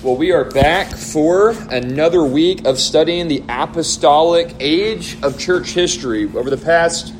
Well, we are back for another week of studying the apostolic age of church history. Over the past,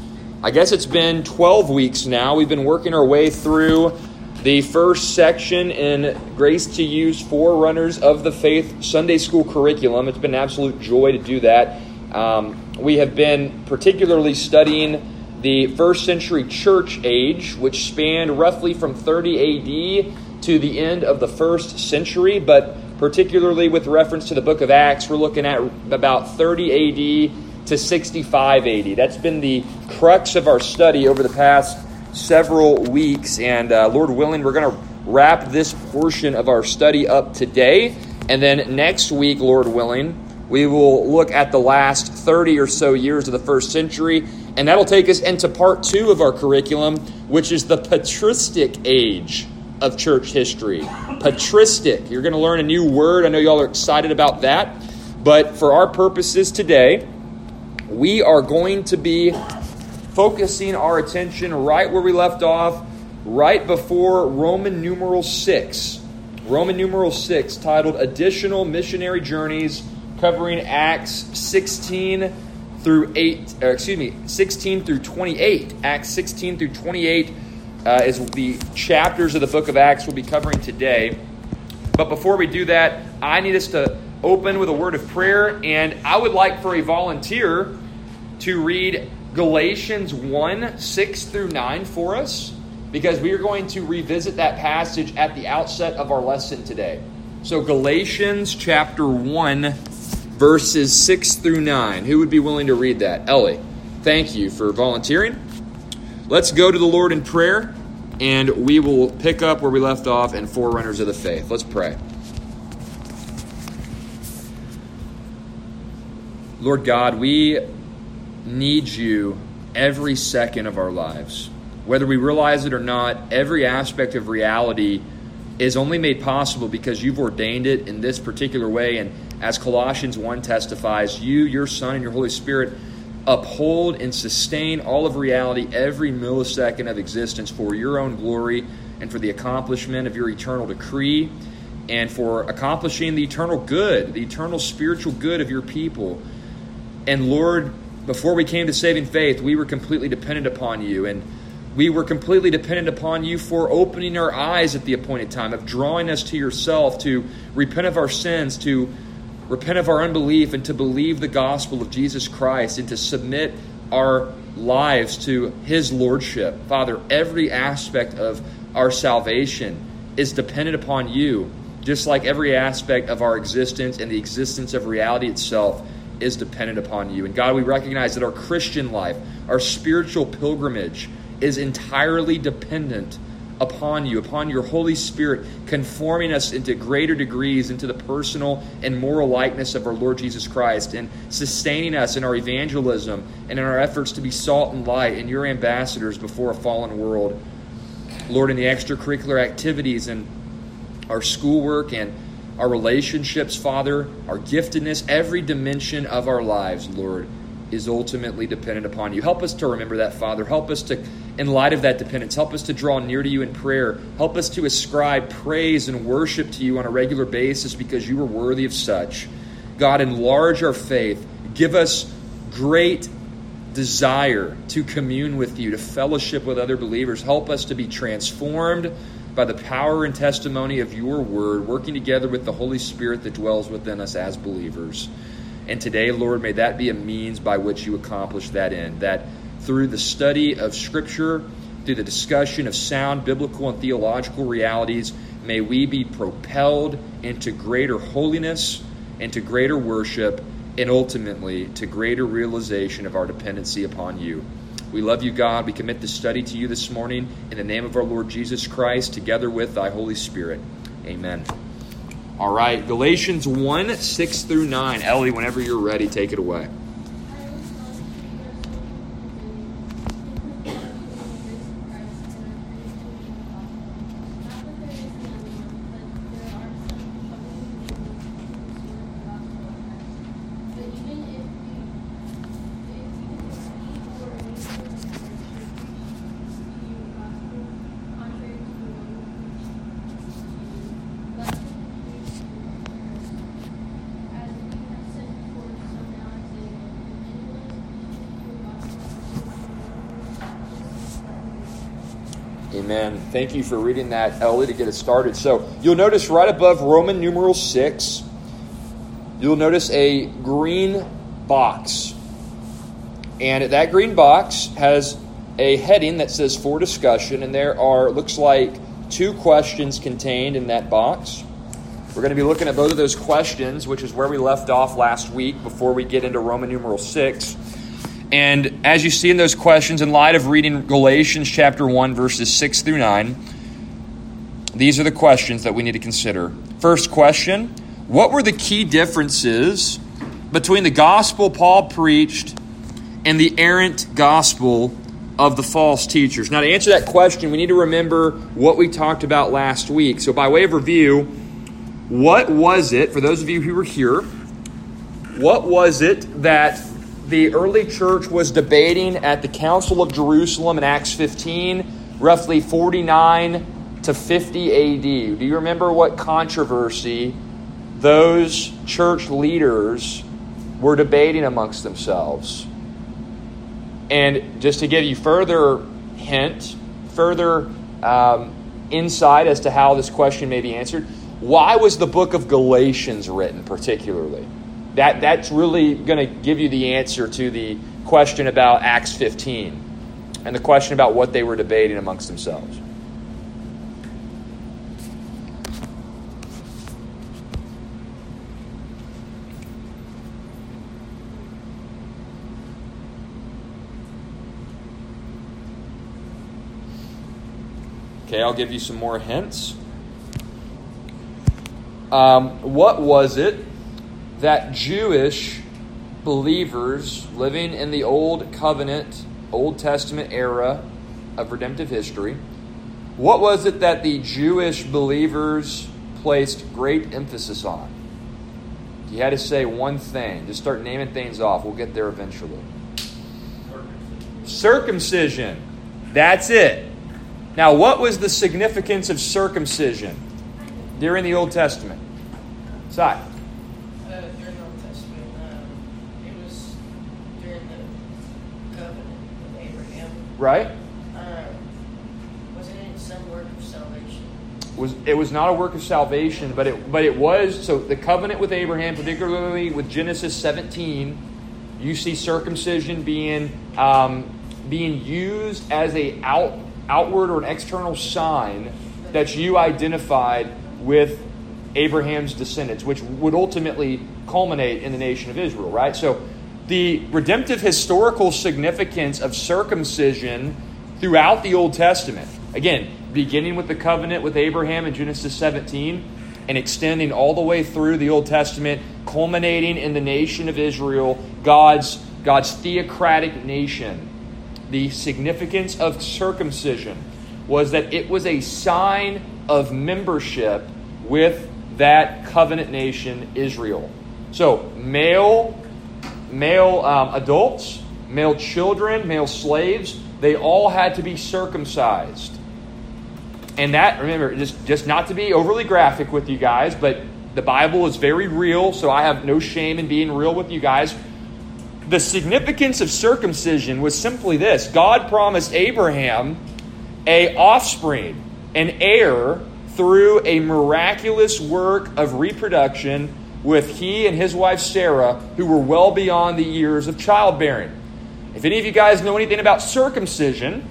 I guess it's been 12 weeks now, we've been working our way through the first section in Grace to You's Forerunners of the Faith Sunday School curriculum. It's been an absolute joy to do that. Um, we have been particularly studying the first century church age, which spanned roughly from 30 AD to the end of the first century, but particularly with reference to the book of Acts, we're looking at about 30 AD to 65 AD. That's been the crux of our study over the past several weeks, and uh, Lord willing, we're going to wrap this portion of our study up today, and then next week, Lord willing, we will look at the last 30 or so years of the first century, and that'll take us into part two of our curriculum, which is the patristic age of church history. Patristic. You're going to learn a new word. I know y'all are excited about that. But for our purposes today, we are going to be focusing our attention right where we left off, right before Roman numeral 6. Roman numeral 6, titled Additional Missionary Journeys, covering Acts 16 through 8, or excuse me, 16 through 28. Acts 16 through 28 uh, is the chapters of the book of Acts we'll be covering today. But before we do that, I need us to open with a word of prayer, and I would like for a volunteer to read Galatians 1 6 through 9 for us, because we are going to revisit that passage at the outset of our lesson today. So, Galatians chapter 1, verses 6 through 9. Who would be willing to read that? Ellie, thank you for volunteering. Let's go to the Lord in prayer, and we will pick up where we left off in Forerunners of the Faith. Let's pray. Lord God, we need you every second of our lives. Whether we realize it or not, every aspect of reality is only made possible because you've ordained it in this particular way. And as Colossians 1 testifies, you, your Son, and your Holy Spirit uphold and sustain all of reality, every millisecond of existence for your own glory and for the accomplishment of your eternal decree and for accomplishing the eternal good, the eternal spiritual good of your people. And Lord, before we came to saving faith, we were completely dependent upon you. And we were completely dependent upon you for opening our eyes at the appointed time, of drawing us to yourself, to repent of our sins, to repent of our unbelief and to believe the gospel of Jesus Christ and to submit our lives to his lordship. Father, every aspect of our salvation is dependent upon you, just like every aspect of our existence and the existence of reality itself is dependent upon you. And God, we recognize that our Christian life, our spiritual pilgrimage, is entirely dependent upon you, upon your Holy Spirit, conforming us into greater degrees into the personal and moral likeness of our Lord Jesus Christ, and sustaining us in our evangelism and in our efforts to be salt and light and your ambassadors before a fallen world. Lord, in the extracurricular activities and our schoolwork and our relationships, Father, our giftedness, every dimension of our lives, Lord is ultimately dependent upon you. Help us to remember that, Father. Help us to, in light of that dependence, help us to draw near to you in prayer. Help us to ascribe praise and worship to you on a regular basis because you are worthy of such. God, enlarge our faith. Give us great desire to commune with you, to fellowship with other believers. Help us to be transformed by the power and testimony of your word, working together with the Holy Spirit that dwells within us as believers. And today, Lord, may that be a means by which you accomplish that end. That through the study of Scripture, through the discussion of sound biblical and theological realities, may we be propelled into greater holiness, into greater worship, and ultimately to greater realization of our dependency upon you. We love you, God. We commit the study to you this morning in the name of our Lord Jesus Christ, together with thy Holy Spirit. Amen. All right, Galatians 1 6 through 9. Ellie, whenever you're ready, take it away. Thank you for reading that, Ellie, to get us started. So you'll notice right above Roman numeral 6, you'll notice a green box. And that green box has a heading that says for discussion, and there are, looks like, two questions contained in that box. We're going to be looking at both of those questions, which is where we left off last week before we get into Roman numeral 6. And as you see in those questions, in light of reading Galatians chapter 1, verses 6 through 9, these are the questions that we need to consider. First question What were the key differences between the gospel Paul preached and the errant gospel of the false teachers? Now, to answer that question, we need to remember what we talked about last week. So, by way of review, what was it, for those of you who were here, what was it that the early church was debating at the Council of Jerusalem in Acts 15, roughly 49 to 50 AD. Do you remember what controversy those church leaders were debating amongst themselves? And just to give you further hint, further um, insight as to how this question may be answered, why was the book of Galatians written particularly? That, that's really going to give you the answer to the question about Acts 15 and the question about what they were debating amongst themselves. Okay, I'll give you some more hints. Um, what was it that Jewish believers living in the Old Covenant, Old Testament era of redemptive history, what was it that the Jewish believers placed great emphasis on? You had to say one thing. Just start naming things off. We'll get there eventually. Circumcision. That's it. Now, what was the significance of circumcision during the Old Testament? Side. Right? Um, wasn't it some work of salvation? Was it was not a work of salvation, but it but it was so the covenant with Abraham, particularly with Genesis 17, you see circumcision being um, being used as a out outward or an external sign that you identified with Abraham's descendants, which would ultimately culminate in the nation of Israel, right? So the redemptive historical significance of circumcision throughout the Old Testament. Again, beginning with the covenant with Abraham in Genesis 17 and extending all the way through the Old Testament, culminating in the nation of Israel, God's, God's theocratic nation. The significance of circumcision was that it was a sign of membership with that covenant nation, Israel. So, male male um, adults, male children, male slaves, they all had to be circumcised. And that, remember, just, just not to be overly graphic with you guys, but the Bible is very real, so I have no shame in being real with you guys. The significance of circumcision was simply this God promised Abraham a offspring, an heir through a miraculous work of reproduction with he and his wife Sarah, who were well beyond the years of childbearing. If any of you guys know anything about circumcision,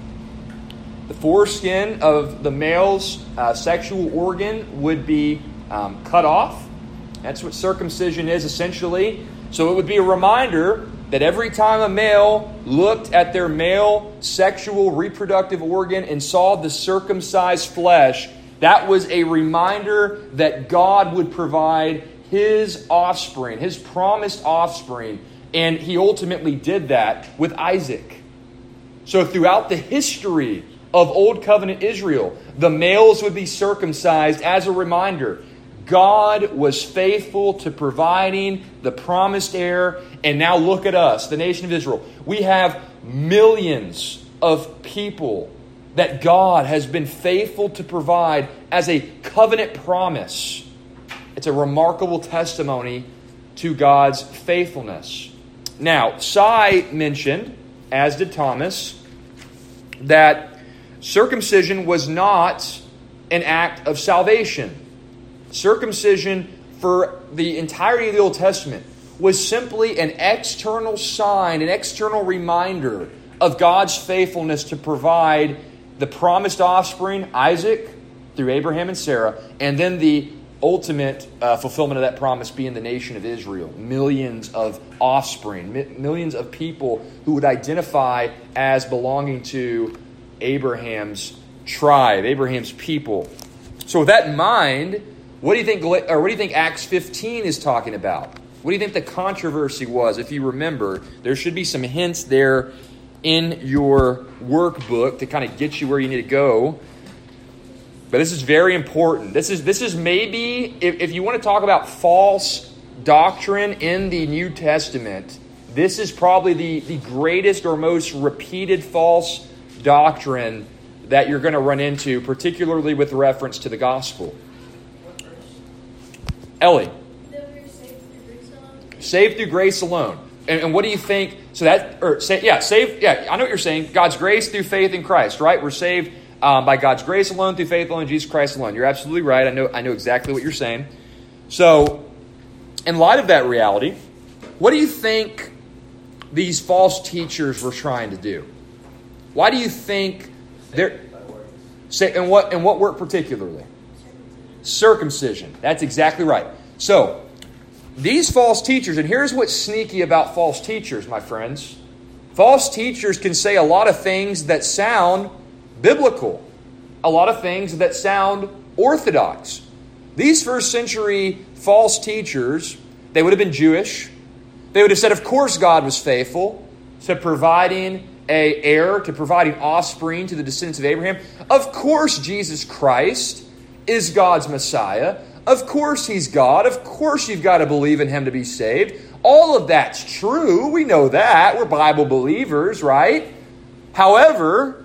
the foreskin of the male's uh, sexual organ would be um, cut off. That's what circumcision is essentially. So it would be a reminder that every time a male looked at their male sexual reproductive organ and saw the circumcised flesh, that was a reminder that God would provide his offspring, his promised offspring, and he ultimately did that with Isaac. So, throughout the history of Old Covenant Israel, the males would be circumcised as a reminder God was faithful to providing the promised heir. And now look at us, the nation of Israel. We have millions of people that God has been faithful to provide as a covenant promise. It's a remarkable testimony to God's faithfulness. Now, Sai mentioned, as did Thomas, that circumcision was not an act of salvation. Circumcision for the entirety of the Old Testament was simply an external sign, an external reminder of God's faithfulness to provide the promised offspring, Isaac, through Abraham and Sarah, and then the ultimate uh, fulfillment of that promise being the nation of Israel. Millions of offspring, mi- millions of people who would identify as belonging to Abraham's tribe, Abraham's people. So, with that in mind, what do you think? Or what do you think Acts 15 is talking about? What do you think the controversy was? If you remember, there should be some hints there in your workbook to kind of get you where you need to go. But this is very important. This is this is maybe if, if you want to talk about false doctrine in the New Testament, this is probably the, the greatest or most repeated false doctrine that you're going to run into, particularly with reference to the gospel. Ellie. Saved through grace alone. And, and, what do you think? So that, or say, yeah, saved, yeah, I know what you're saying. God's grace through faith in Christ, right? We're saved um, by God's grace alone, through faith alone, Jesus Christ alone. You're absolutely right. I know, I know exactly what you're saying. So, in light of that reality, what do you think these false teachers were trying to do? Why do you think they're say and what and what work particularly? Circumcision. That's exactly right. So, these false teachers, and here's what's sneaky about false teachers, my friends. False teachers can say a lot of things that sound biblical, a lot of things that sound orthodox. These first century false teachers, they would have been Jewish. They would have said, of course, God was faithful to providing a heir, to providing offspring to the descendants of Abraham. Of course, Jesus Christ is God's Messiah. Of course, He's God. Of course, you've got to believe in Him to be saved. All of that's true. We know that. We're Bible believers, right? However,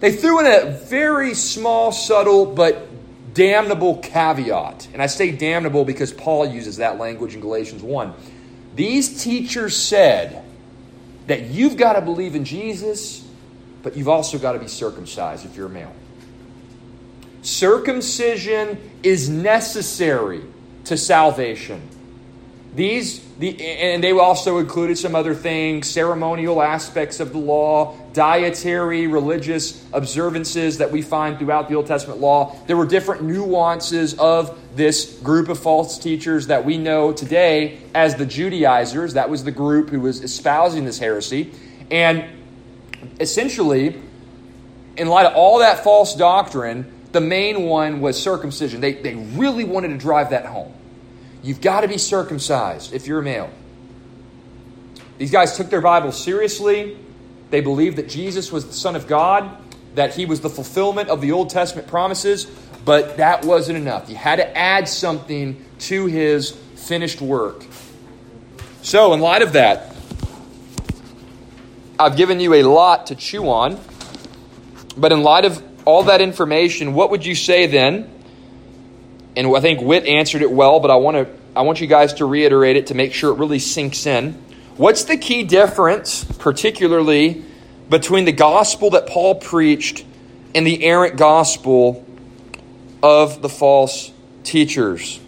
they threw in a very small, subtle, but damnable caveat. And I say damnable because Paul uses that language in Galatians 1. These teachers said that you've got to believe in Jesus, but you've also got to be circumcised if you're a male. Circumcision is necessary to salvation. These the, and they also included some other things, ceremonial aspects of the law, dietary, religious observances that we find throughout the Old Testament law. There were different nuances of this group of false teachers that we know today as the Judaizers. That was the group who was espousing this heresy. And essentially, in light of all that false doctrine, the main one was circumcision. They, they really wanted to drive that home. You've got to be circumcised if you're a male. These guys took their Bible seriously. They believed that Jesus was the Son of God, that he was the fulfillment of the Old Testament promises, but that wasn't enough. You had to add something to his finished work. So, in light of that, I've given you a lot to chew on, but in light of all that information, what would you say then and I think Whit answered it well, but I want to I want you guys to reiterate it to make sure it really sinks in. What's the key difference, particularly between the gospel that Paul preached and the errant gospel of the false teachers?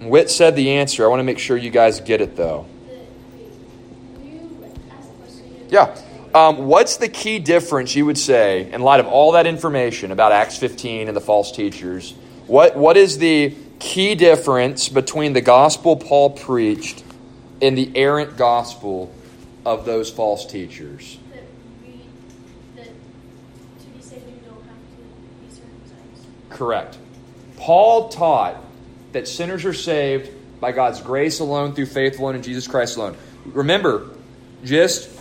Whit said the answer. I want to make sure you guys get it, though. Yeah. Um, what's the key difference you would say, in light of all that information about Acts 15 and the false teachers? What, what is the key difference between the gospel Paul preached and the errant gospel of those false teachers? Correct. Paul taught that sinners are saved by God's grace alone, through faith alone, in Jesus Christ alone. Remember, just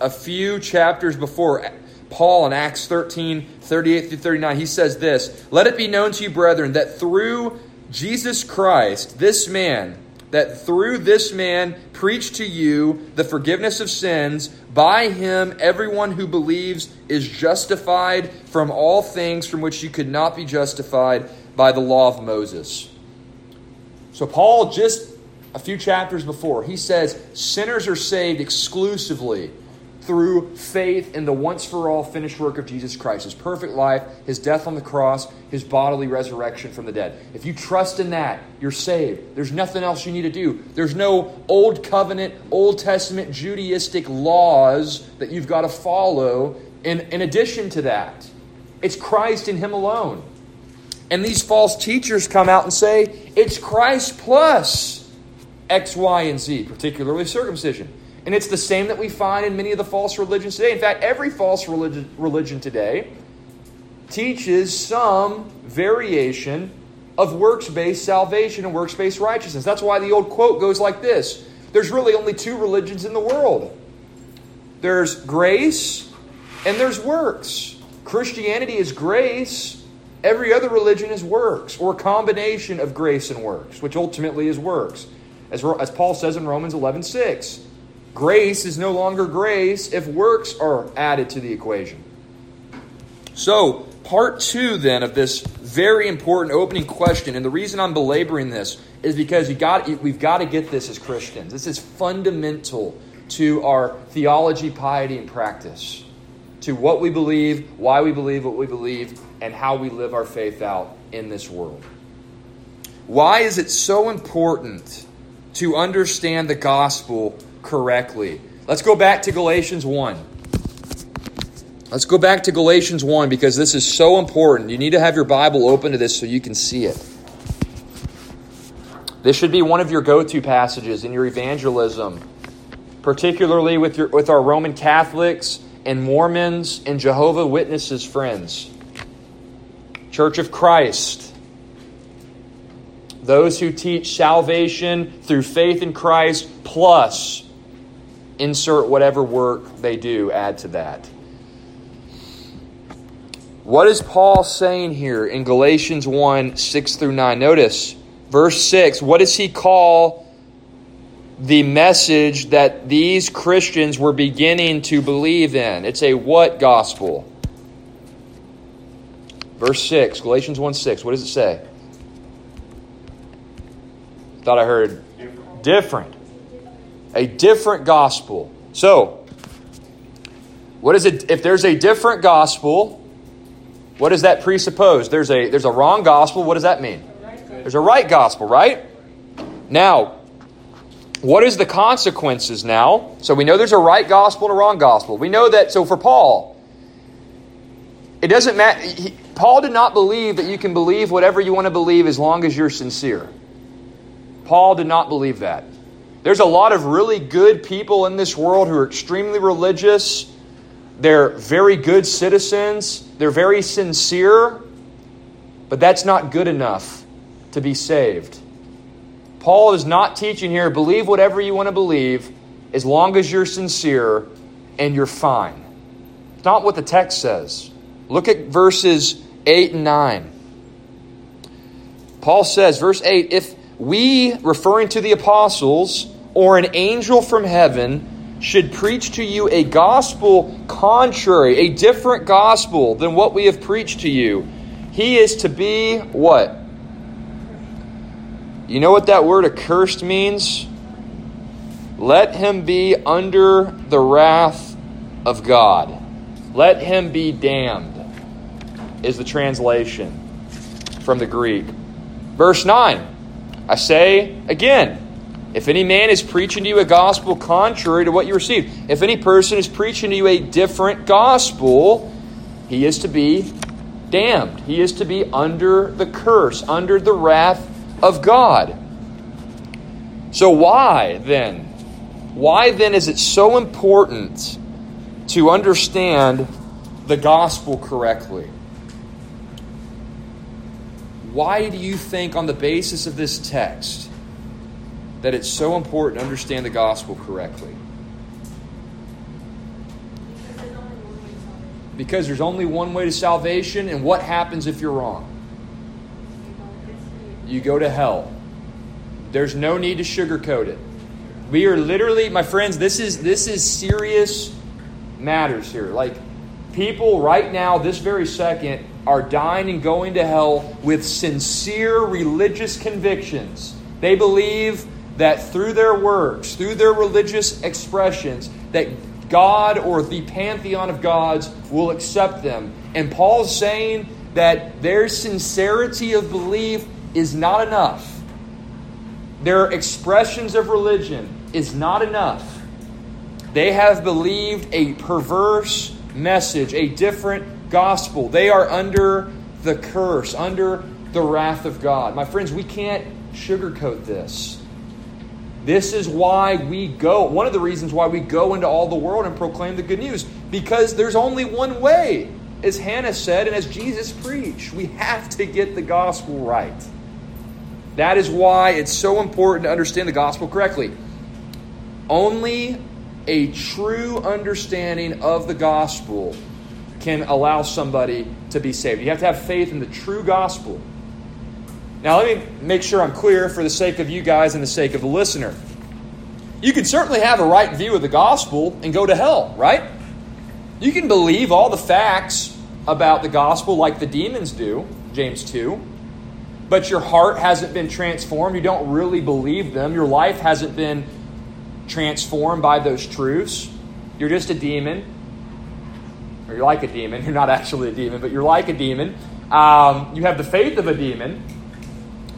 a few chapters before, Paul in Acts 13, 38 through 39, he says this Let it be known to you, brethren, that through Jesus Christ, this man, that through this man preached to you the forgiveness of sins. By him, everyone who believes is justified from all things from which you could not be justified by the law of Moses. So, Paul just a few chapters before, he says sinners are saved exclusively through faith in the once for all finished work of Jesus Christ, his perfect life, his death on the cross, his bodily resurrection from the dead. If you trust in that, you're saved. There's nothing else you need to do. There's no old covenant, Old Testament Judaistic laws that you've got to follow in, in addition to that. It's Christ and him alone. And these false teachers come out and say it's Christ plus X, Y, and Z, particularly circumcision. And it's the same that we find in many of the false religions today. In fact, every false religion, religion today teaches some variation of works based salvation and works based righteousness. That's why the old quote goes like this There's really only two religions in the world there's grace and there's works. Christianity is grace, every other religion is works, or a combination of grace and works, which ultimately is works. As, as Paul says in Romans 11 6. Grace is no longer grace if works are added to the equation. So, part two then of this very important opening question, and the reason I'm belaboring this is because you got, we've got to get this as Christians. This is fundamental to our theology, piety, and practice, to what we believe, why we believe what we believe, and how we live our faith out in this world. Why is it so important to understand the gospel correctly. Let's go back to Galatians 1. Let's go back to Galatians 1 because this is so important. You need to have your Bible open to this so you can see it. This should be one of your go to passages in your evangelism, particularly with, your, with our Roman Catholics and Mormons and Jehovah Witnesses friends. Church of Christ. Those who teach salvation through faith in Christ plus insert whatever work they do, add to that. What is Paul saying here in Galatians 1 6 through 9? Notice, verse 6, what does he call the message that these Christians were beginning to believe in? It's a what gospel? Verse 6, Galatians 1 6, what does it say? Thought I heard different a different gospel. So, what is it if there's a different gospel? What does that presuppose? There's a there's a wrong gospel. What does that mean? There's a right gospel, right? Now, what is the consequences now? So we know there's a right gospel and a wrong gospel. We know that so for Paul, it doesn't matter he, Paul did not believe that you can believe whatever you want to believe as long as you're sincere. Paul did not believe that. There's a lot of really good people in this world who are extremely religious. They're very good citizens. They're very sincere. But that's not good enough to be saved. Paul is not teaching here believe whatever you want to believe as long as you're sincere and you're fine. It's not what the text says. Look at verses 8 and 9. Paul says, verse 8, if we, referring to the apostles, or an angel from heaven should preach to you a gospel contrary, a different gospel than what we have preached to you, he is to be what? You know what that word accursed means? Let him be under the wrath of God. Let him be damned, is the translation from the Greek. Verse 9 I say again, if any man is preaching to you a gospel contrary to what you received, if any person is preaching to you a different gospel, he is to be damned. He is to be under the curse, under the wrath of God. So, why then? Why then is it so important to understand the gospel correctly? Why do you think, on the basis of this text, that it's so important to understand the gospel correctly? Because there's only one way to salvation, and what happens if you're wrong? You go to hell. There's no need to sugarcoat it. We are literally, my friends, this is this is serious matters here. Like people right now, this very second, are dying and going to hell with sincere religious convictions. They believe that through their works, through their religious expressions, that God or the pantheon of gods will accept them. And Paul's saying that their sincerity of belief is not enough. Their expressions of religion is not enough. They have believed a perverse message, a different gospel. They are under the curse, under the wrath of God. My friends, we can't sugarcoat this. This is why we go, one of the reasons why we go into all the world and proclaim the good news, because there's only one way, as Hannah said and as Jesus preached. We have to get the gospel right. That is why it's so important to understand the gospel correctly. Only a true understanding of the gospel can allow somebody to be saved. You have to have faith in the true gospel. Now, let me make sure I'm clear for the sake of you guys and the sake of the listener. You can certainly have a right view of the gospel and go to hell, right? You can believe all the facts about the gospel like the demons do, James 2, but your heart hasn't been transformed. You don't really believe them. Your life hasn't been transformed by those truths. You're just a demon. Or you're like a demon. You're not actually a demon, but you're like a demon. Um, you have the faith of a demon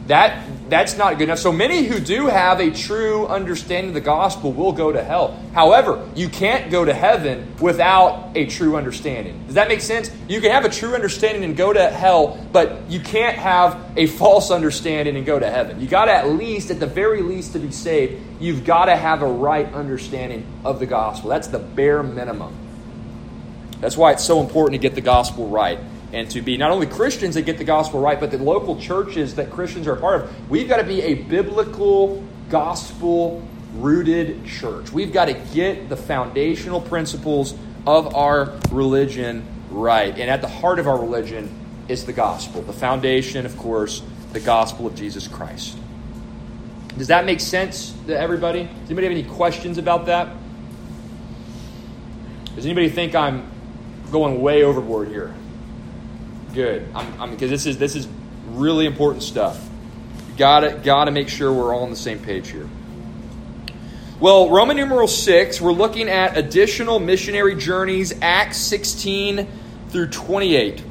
that that's not good enough. So many who do have a true understanding of the gospel will go to hell. However, you can't go to heaven without a true understanding. Does that make sense? You can have a true understanding and go to hell, but you can't have a false understanding and go to heaven. You got to at least, at the very least, to be saved, you've got to have a right understanding of the gospel. That's the bare minimum. That's why it's so important to get the gospel right and to be not only Christians that get the gospel right, but the local churches that Christians are a part of. We've got to be a biblical, gospel rooted church. We've got to get the foundational principles of our religion right. And at the heart of our religion is the gospel. The foundation, of course, the gospel of Jesus Christ. Does that make sense to everybody? Does anybody have any questions about that? Does anybody think I'm going way overboard here? Good. I'm, because this is this is really important stuff. Gotta gotta make sure we're all on the same page here. Well, Roman numeral six, we're looking at additional missionary journeys, Acts 16 through 28.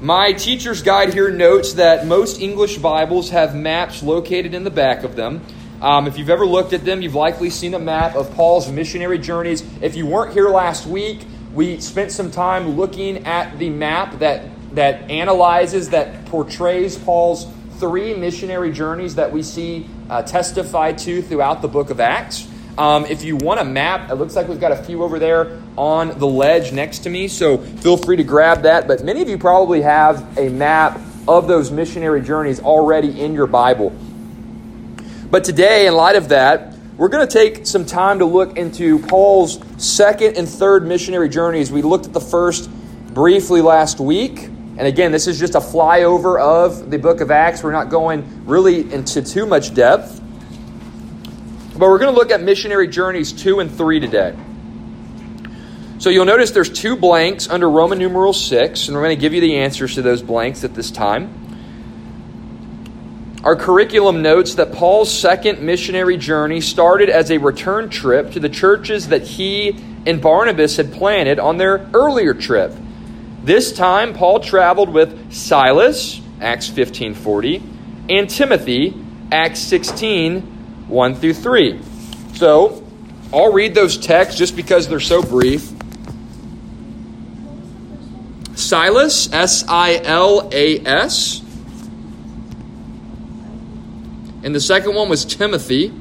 My teacher's guide here notes that most English Bibles have maps located in the back of them. Um, if you've ever looked at them, you've likely seen a map of Paul's missionary journeys. If you weren't here last week, we spent some time looking at the map that that analyzes, that portrays Paul's three missionary journeys that we see uh, testified to throughout the book of Acts. Um, if you want a map, it looks like we've got a few over there on the ledge next to me, so feel free to grab that. But many of you probably have a map of those missionary journeys already in your Bible. But today, in light of that, we're going to take some time to look into Paul's second and third missionary journeys. We looked at the first briefly last week. And again, this is just a flyover of the book of Acts. We're not going really into too much depth. But we're going to look at missionary journeys 2 and 3 today. So you'll notice there's two blanks under Roman numeral 6, and we're going to give you the answers to those blanks at this time. Our curriculum notes that Paul's second missionary journey started as a return trip to the churches that he and Barnabas had planted on their earlier trip. This time, Paul traveled with Silas, Acts 15:40, and Timothy, Acts 16, 1 through 3. So, I'll read those texts just because they're so brief. Silas, S I L A S. And the second one was Timothy.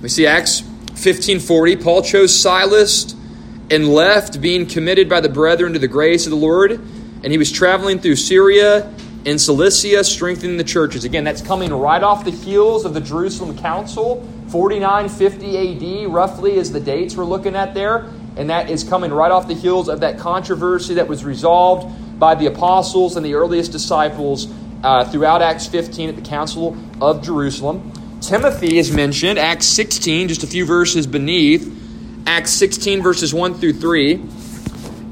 We see Acts 15:40. Paul chose Silas and left, being committed by the brethren to the grace of the Lord. And he was traveling through Syria and Cilicia, strengthening the churches. Again, that's coming right off the heels of the Jerusalem Council. 4950 AD, roughly, is the dates we're looking at there. And that is coming right off the heels of that controversy that was resolved by the apostles and the earliest disciples uh, throughout Acts 15 at the Council of Jerusalem. Timothy is mentioned, Acts 16, just a few verses beneath. Acts 16, verses 1 through 3,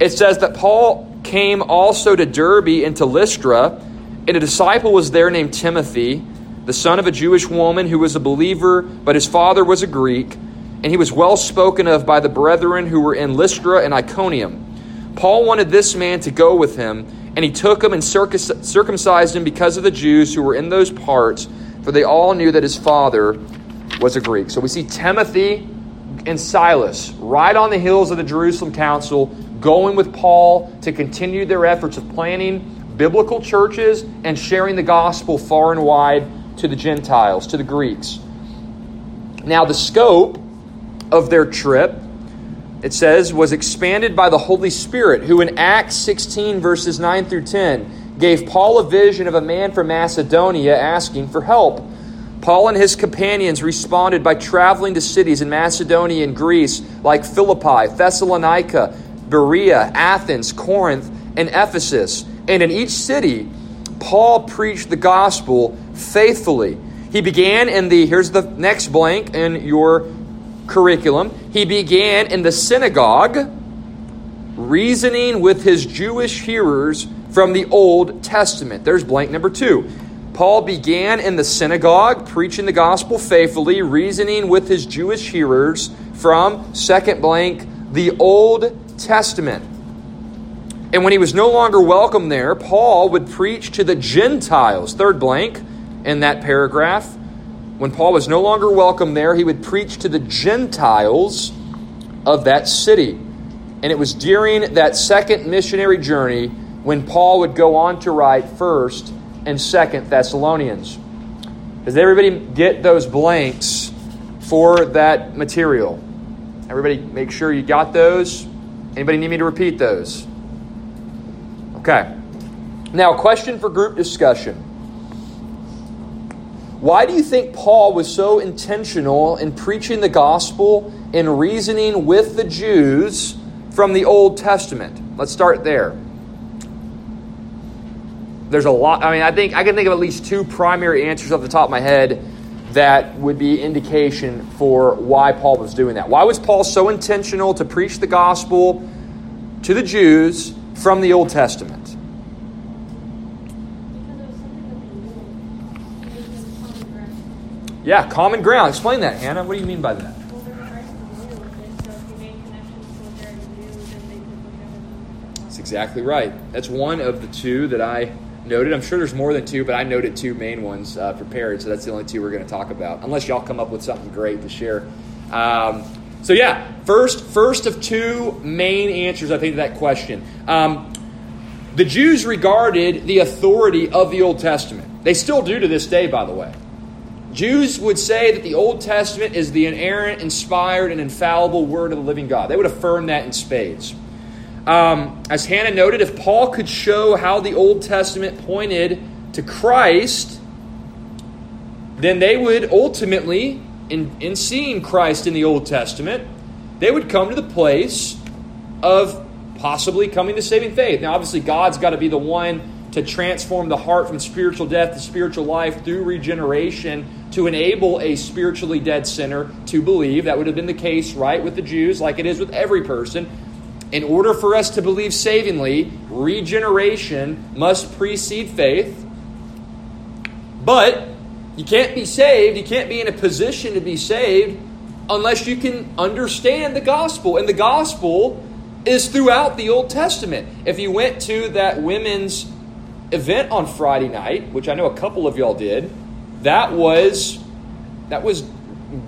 it says that Paul came also to Derbe and to Lystra, and a disciple was there named Timothy, the son of a Jewish woman who was a believer, but his father was a Greek, and he was well spoken of by the brethren who were in Lystra and Iconium. Paul wanted this man to go with him, and he took him and circumcised him because of the Jews who were in those parts, for they all knew that his father was a Greek. So we see Timothy and Silas right on the heels of the Jerusalem Council going with Paul to continue their efforts of planning biblical churches and sharing the gospel far and wide to the Gentiles, to the Greeks. Now, the scope of their trip, it says, was expanded by the Holy Spirit, who in Acts 16, verses 9 through 10, gave Paul a vision of a man from Macedonia asking for help. Paul and his companions responded by traveling to cities in Macedonia and Greece like Philippi, Thessalonica, Berea, Athens, Corinth, and Ephesus. And in each city, Paul preached the gospel faithfully. He began in the, here's the next blank in your curriculum. He began in the synagogue, reasoning with his Jewish hearers from the Old Testament. There's blank number two. Paul began in the synagogue, preaching the gospel faithfully, reasoning with his Jewish hearers from, second blank, the Old Testament. And when he was no longer welcome there, Paul would preach to the Gentiles. Third blank in that paragraph. When Paul was no longer welcome there, he would preach to the Gentiles of that city. And it was during that second missionary journey when Paul would go on to write 1st and 2nd Thessalonians. Does everybody get those blanks for that material? Everybody make sure you got those. Anybody need me to repeat those? Okay. Now, question for group discussion. Why do you think Paul was so intentional in preaching the gospel and reasoning with the Jews from the Old Testament? Let's start there. There's a lot, I mean, I think I can think of at least two primary answers off the top of my head that would be indication for why Paul was doing that. Why was Paul so intentional to preach the gospel to the Jews from the Old Testament. Yeah, common ground. Explain that, Hannah. What do you mean by that? That's exactly right. That's one of the two that I noted. I'm sure there's more than two, but I noted two main ones uh, prepared, so that's the only two we're going to talk about. Unless y'all come up with something great to share. Um, so yeah, first first of two main answers I think to that question. Um, the Jews regarded the authority of the Old Testament. They still do to this day, by the way. Jews would say that the Old Testament is the inerrant, inspired, and infallible word of the living God. They would affirm that in spades. Um, as Hannah noted, if Paul could show how the Old Testament pointed to Christ, then they would ultimately in, in seeing Christ in the Old Testament, they would come to the place of possibly coming to saving faith. Now, obviously, God's got to be the one to transform the heart from spiritual death to spiritual life through regeneration to enable a spiritually dead sinner to believe. That would have been the case, right, with the Jews, like it is with every person. In order for us to believe savingly, regeneration must precede faith. But you can't be saved, you can't be in a position to be saved unless you can understand the gospel. And the gospel is throughout the Old Testament. If you went to that women's event on Friday night, which I know a couple of y'all did, that was that was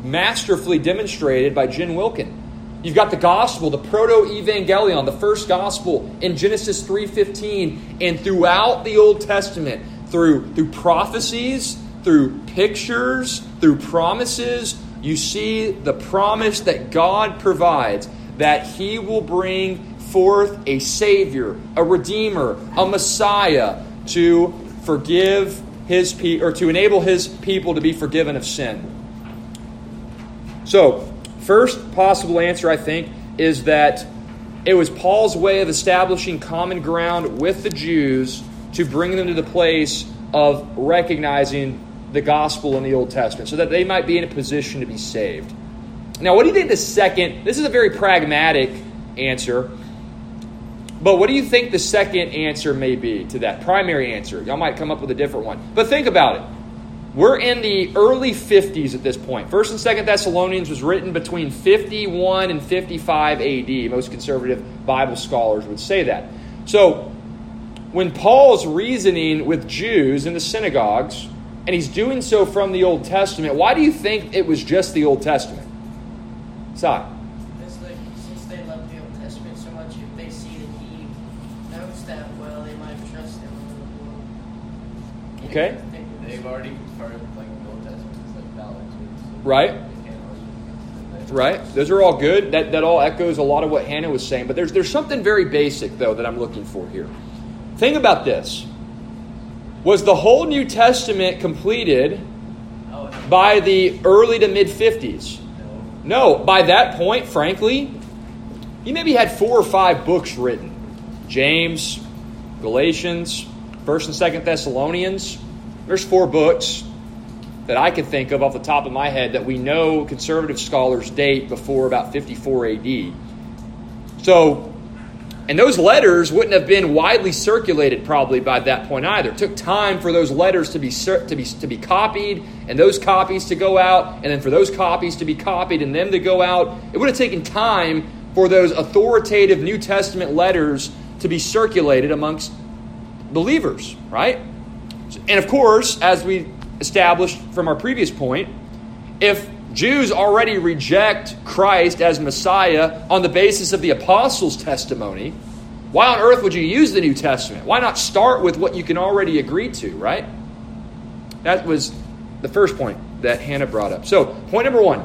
masterfully demonstrated by Jen Wilkin. You've got the gospel, the proto-evangelium, the first gospel in Genesis 3:15 and throughout the Old Testament through through prophecies through pictures, through promises, you see the promise that God provides that He will bring forth a Savior, a Redeemer, a Messiah to forgive His people, or to enable His people to be forgiven of sin. So, first possible answer, I think, is that it was Paul's way of establishing common ground with the Jews to bring them to the place of recognizing the gospel in the Old Testament so that they might be in a position to be saved. Now, what do you think the second, this is a very pragmatic answer, but what do you think the second answer may be to that primary answer? Y'all might come up with a different one. But think about it. we're in the early 50s at this point. First and Second Thessalonians was written between 51 and 55 AD. Most conservative Bible scholars would say that. So, when Paul's reasoning with Jews in the synagogues, and he's doing so from the Old Testament, why do you think it was just the Old Testament? Sorry. It's like, since they love the Old Testament so much, if they see that he knows that well, they might trust him a little more. Okay. They've already confirmed like the Old Testament like valid. Right. they can't argue against it. Right? Those are all good. That, that all echoes a lot of what Hannah was saying. But there's, there's something very basic, though, that I'm looking for here. Think about this. Was the whole New Testament completed by the early to mid 50s? No. No. By that point, frankly, he maybe had four or five books written James, Galatians, 1st and 2nd Thessalonians. There's four books that I can think of off the top of my head that we know conservative scholars date before about 54 AD. So, and those letters wouldn't have been widely circulated probably by that point either. It took time for those letters to be to be to be copied and those copies to go out and then for those copies to be copied and them to go out. It would have taken time for those authoritative New Testament letters to be circulated amongst believers, right? And of course, as we established from our previous point, if Jews already reject Christ as Messiah on the basis of the apostles' testimony, why on earth would you use the New Testament? Why not start with what you can already agree to, right? That was the first point that Hannah brought up. So, point number one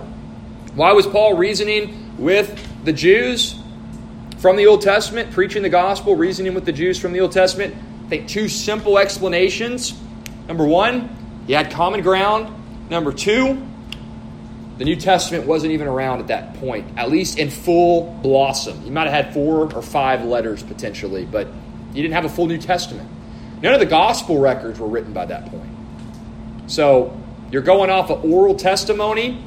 why was Paul reasoning with the Jews from the Old Testament, preaching the gospel, reasoning with the Jews from the Old Testament? I think two simple explanations. Number one, he had common ground. Number two, the New Testament wasn't even around at that point, at least in full blossom. He might have had four or five letters potentially, but he didn't have a full New Testament. None of the gospel records were written by that point. So you're going off of oral testimony,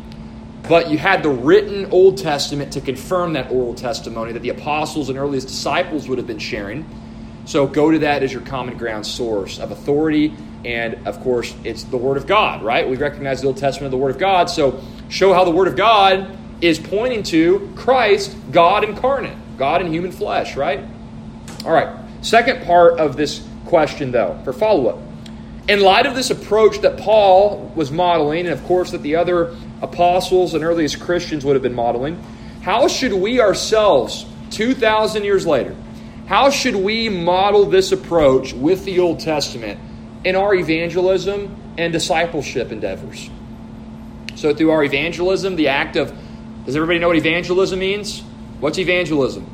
but you had the written Old Testament to confirm that oral testimony that the apostles and earliest disciples would have been sharing. So go to that as your common ground source of authority. And of course, it's the Word of God, right? We recognize the Old Testament of the Word of God. So show how the Word of God is pointing to Christ, God incarnate, God in human flesh, right? All right. Second part of this question, though, for follow up. In light of this approach that Paul was modeling, and of course that the other apostles and earliest Christians would have been modeling, how should we ourselves, 2,000 years later, how should we model this approach with the Old Testament in our evangelism and discipleship endeavors? So, through our evangelism, the act of, does everybody know what evangelism means? What's evangelism?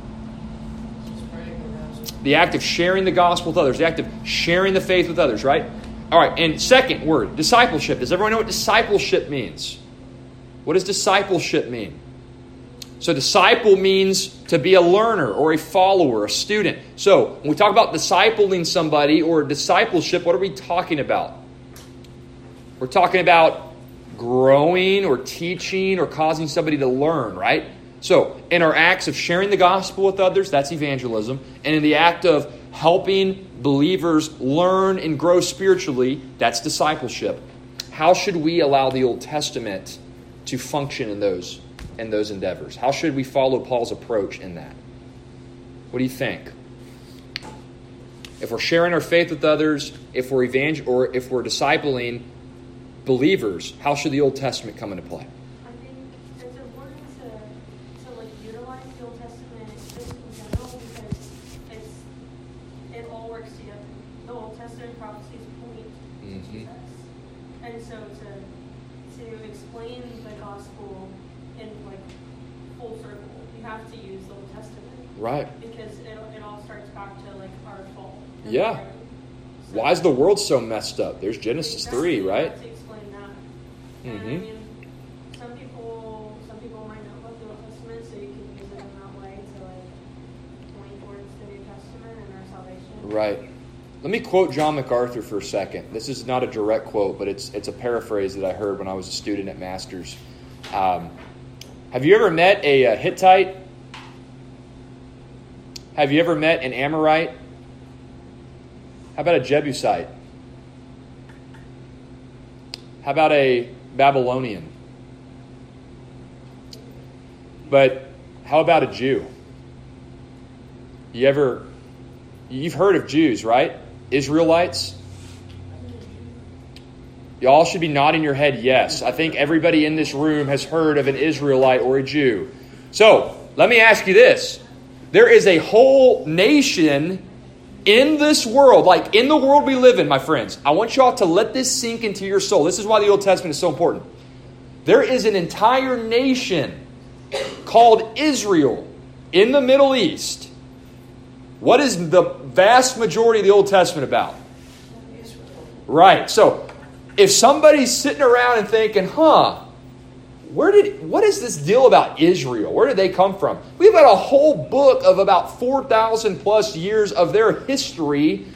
The act of sharing the gospel with others, the act of sharing the faith with others, right? All right, and second word, discipleship. Does everyone know what discipleship means? What does discipleship mean? So, disciple means to be a learner or a follower, a student. So, when we talk about discipling somebody or discipleship, what are we talking about? We're talking about growing or teaching or causing somebody to learn, right? So, in our acts of sharing the gospel with others, that's evangelism. And in the act of helping believers learn and grow spiritually, that's discipleship. How should we allow the Old Testament to function in those in those endeavors? How should we follow Paul's approach in that? What do you think? If we're sharing our faith with others, if we're evangel- or if we're discipling believers, how should the Old Testament come into play? I think it's important to, to like utilize the Old Testament just in general because it's it all works together. The Old Testament prophecies point to Mhm. Jesus, and so to to explain the gospel in like full circle, you have to use the Old Testament Right. because it it all starts back to like our fault. Yeah. so- Why is the world so messed up? There's Genesis 3, Exactly, you right? explain that. And I mean, some people, some people might know about the Old Testament, so you can use it in that way to like point towards the New Testament and our salvation. Right. Let me quote John MacArthur for a second. This is not a direct quote, but it's it's a paraphrase that I heard when I was a student at Masters. Um, have you ever met a, uh Hittite? Have you ever met an Amorite? How about a Jebusite? How about a Babylonian? But how about a Jew? You ever, you've heard of Jews, right? Israelites? Y'all should be nodding your head yes. I think everybody in this room has heard of an Israelite or a Jew. So, let me ask you this. There is a whole nation in this world, like in the world we live in, my friends. I want y'all to let this sink into your soul. This is why the Old Testament is so important. There is an entire nation called Israel in the Middle East. What is the vast majority of the Old Testament about? Right. So, if somebody's sitting around and thinking, huh, where did what is this deal about Israel? Where did they come from? We've got a whole book of about 4,000 plus years of their history,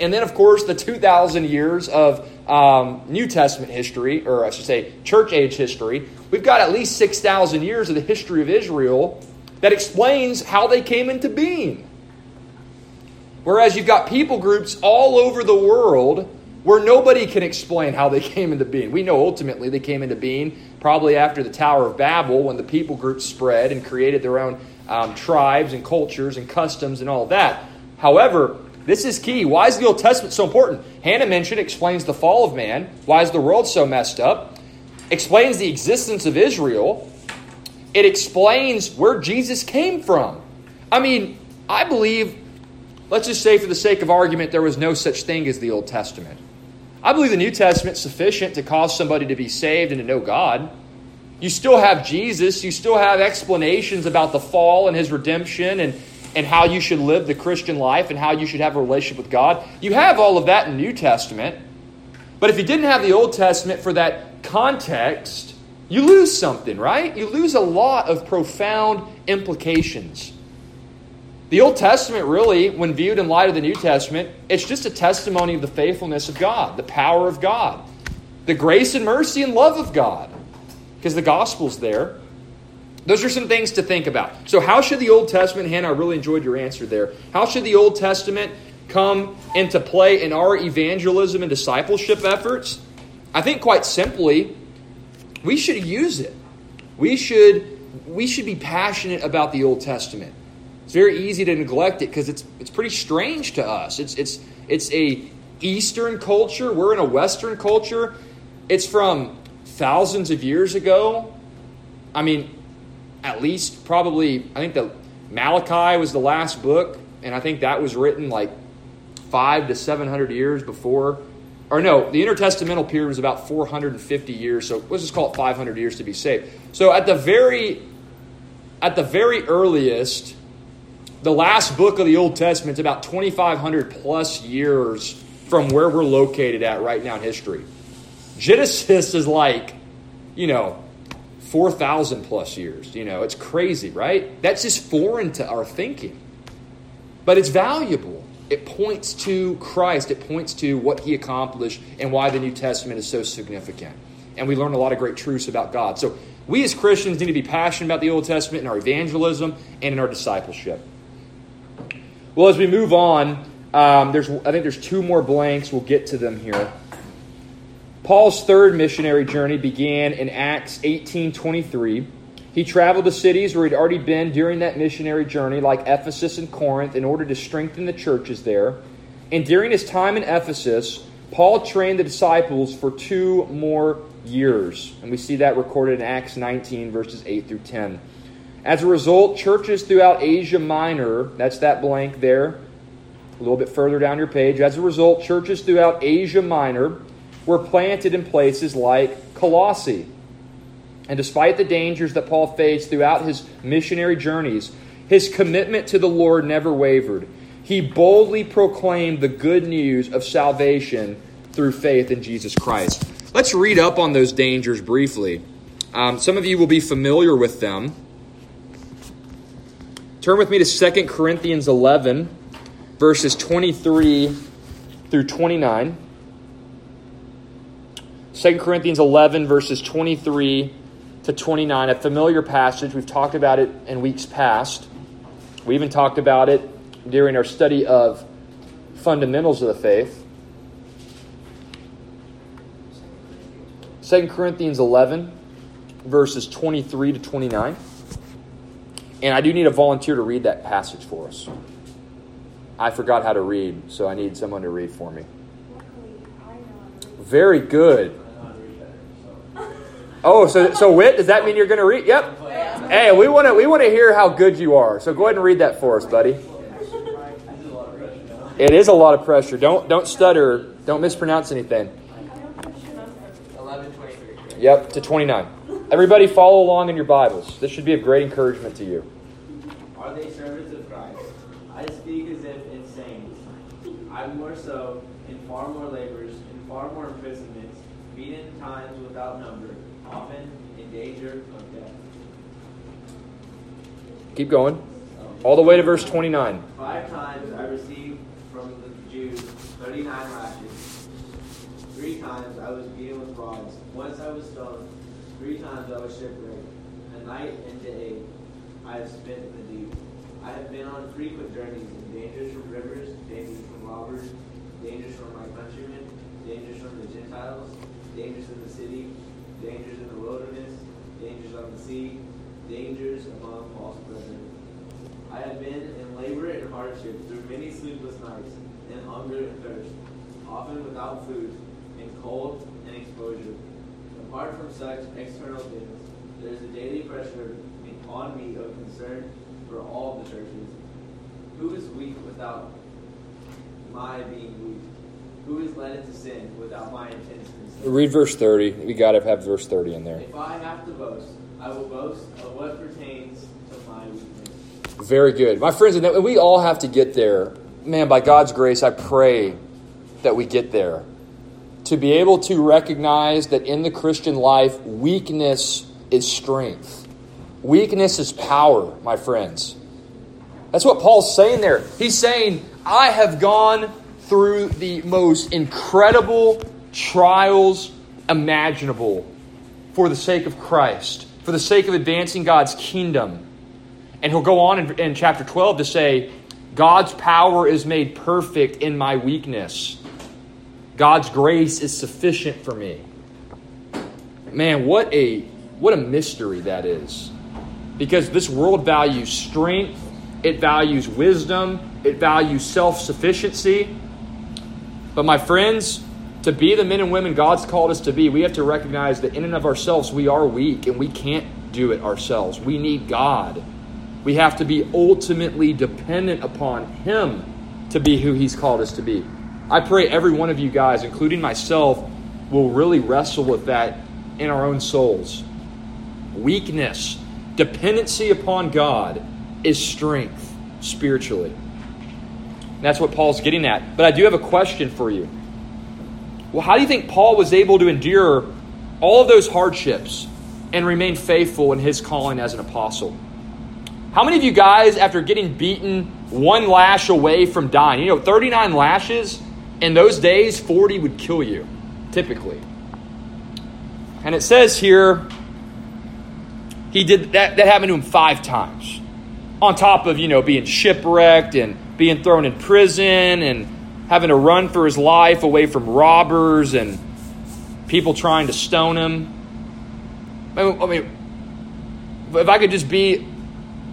and then, of course, the 2,000 years of um, New Testament history, or I should say, church age history. We've got at least 6,000 years of the history of Israel that explains how they came into being. Whereas you've got people groups all over the world where nobody can explain how they came into being. We know ultimately they came into being probably after the Tower of Babel when the people groups spread and created their own um, tribes and cultures and customs and all that. However, this is key. Why is the Old Testament so important? Hannah mentioned explains the fall of man. Why is the world so messed up? Explains the existence of Israel. It explains where Jesus came from. I mean, I believe, let's just say for the sake of argument, there was no such thing as the Old Testament. I believe the New Testament is sufficient to cause somebody to be saved and to know God. You still have Jesus, you still have explanations about the fall and his redemption and, and how you should live the Christian life and how you should have a relationship with God. You have all of that in the New Testament. But if you didn't have the Old Testament for that context, you lose something, right? You lose a lot of profound implications. The Old Testament, really, when viewed in light of the New Testament, it's just a testimony of the faithfulness of God, the power of God, the grace and mercy and love of God, because the gospel's there. Those are some things to think about. So, how should the Old Testament, Hannah, I really enjoyed your answer there. How should the Old Testament come into play in our evangelism and discipleship efforts? I think quite simply, we should use it. We should, we should be passionate about the Old Testament. It's very easy to neglect it because it's it's pretty strange to us. It's it's it's a Eastern culture. We're in a Western culture. It's from thousands of years ago. I mean, at least probably I think the Malachi was the last book, and I think that was written like five to seven hundred years before. Or no, the intertestamental period was about 450 years, so let's just call it 500 years to be safe. So at the very at the very earliest, the last book of the Old Testament is about 2,500 plus years from where we're located at right now in history. Genesis is like, you know, 4,000 plus years. You know, it's crazy, right? That's just foreign to our thinking. But it's valuable. It points to Christ, it points to what he accomplished and why the New Testament is so significant. And we learn a lot of great truths about God. So we as Christians need to be passionate about the Old Testament in our evangelism and in our discipleship. Well, as we move on, um, there's I think there's two more blanks. We'll get to them here. Paul's third missionary journey began in Acts 18:23. He traveled to cities where he'd already been during that missionary journey, like Ephesus and Corinth, in order to strengthen the churches there. And during his time in Ephesus, Paul trained the disciples for two more years. And we see that recorded in Acts 19, verses 8 through 10. As a result, churches throughout Asia Minor, that's that blank there, a little bit further down your page. As a result, churches throughout Asia Minor were planted in places like Colossae. And despite the dangers that Paul faced throughout his missionary journeys, his commitment to the Lord never wavered. He boldly proclaimed the good news of salvation through faith in Jesus Christ. Let's read up on those dangers briefly. Um, some of you will be familiar with them. Turn with me to 2 Corinthians 11, verses 23 through 29. 2 Corinthians 11, verses 23 to 29, a familiar passage. We've talked about it in weeks past. We even talked about it during our study of fundamentals of the faith. 2 Corinthians 11, verses 23 to 29. And I do need a volunteer to read that passage for us. I forgot how to read, so I need someone to read for me. Luckily, I know how to read. Very good. I know how to read better, so. Oh, so so wit, does that mean you're going to read? Yep. Hey, we want to we want to hear how good you are. So go ahead and read that for us, buddy. This is a lot of pressure now. It is a lot of pressure. Don't don't stutter. Don't mispronounce anything. I don't think should have. 11, 23. Yep, to 29. Everybody follow along in your Bibles. This should be of great encouragement to you. Are they servants of Christ? I speak as if in saints. I more so, in far more labors, in far more imprisonments, beaten times without number, often in danger of death. Keep going. All the way to verse 29. Five times I received from the Jews 39 lashes. Three times I was beaten with rods. Once I was stoned. Three times I was shipwrecked. A night and day I have spent in the deep. I have been on frequent journeys in dangers from rivers, dangers from robbers, dangers from my countrymen, dangers from the Gentiles, dangers in the city, dangers in the wilderness, dangers on the sea, dangers among false brethren. I have been in labor and hardship through many sleepless nights, in hunger and thirst, often without food, in cold and exposure. Apart from such external things, there is a daily pressure on me of concern for all the churches. Who is weak without my being weak? Who is led into sin without my intense concern? Read verse 30. We got to have verse 30 in there. If I have to boast, I will boast of what pertains to my weakness. Very good. My friends, and we all have to get there. Man, by God's grace, I pray that we get there. To be able to recognize that in the Christian life, weakness is strength. Weakness is power, my friends. That's what Paul's saying there. He's saying, I have gone through the most incredible trials imaginable for the sake of Christ, for the sake of advancing God's kingdom. And he'll go on in, in, chapter 12 to say, God's power is made perfect in my weakness. God's grace is sufficient for me. Man, what a what a mystery that is. Because this world values strength, it values wisdom, it values self-sufficiency. But my friends, to be the men and women God's called us to be, we have to recognize that in and of ourselves we are weak and we can't do it ourselves. We need God. We have to be ultimately dependent upon Him to be who He's called us to be. I pray every one of you guys, including myself, will really wrestle with that in our own souls. Weakness, dependency upon God is strength spiritually. And that's what Paul's getting at. But I do have a question for you. Well, how do you think Paul was able to endure all of those hardships and remain faithful in his calling as an apostle? How many of you guys, after getting beaten one lash away from dying, you know, 39 lashes, in those days, 40 would kill you, typically. And it says here, he did that, that happened to him five times. On top of, you know, being shipwrecked and being thrown in prison and having to run for his life away from robbers and people trying to stone him. I mean, if I could just be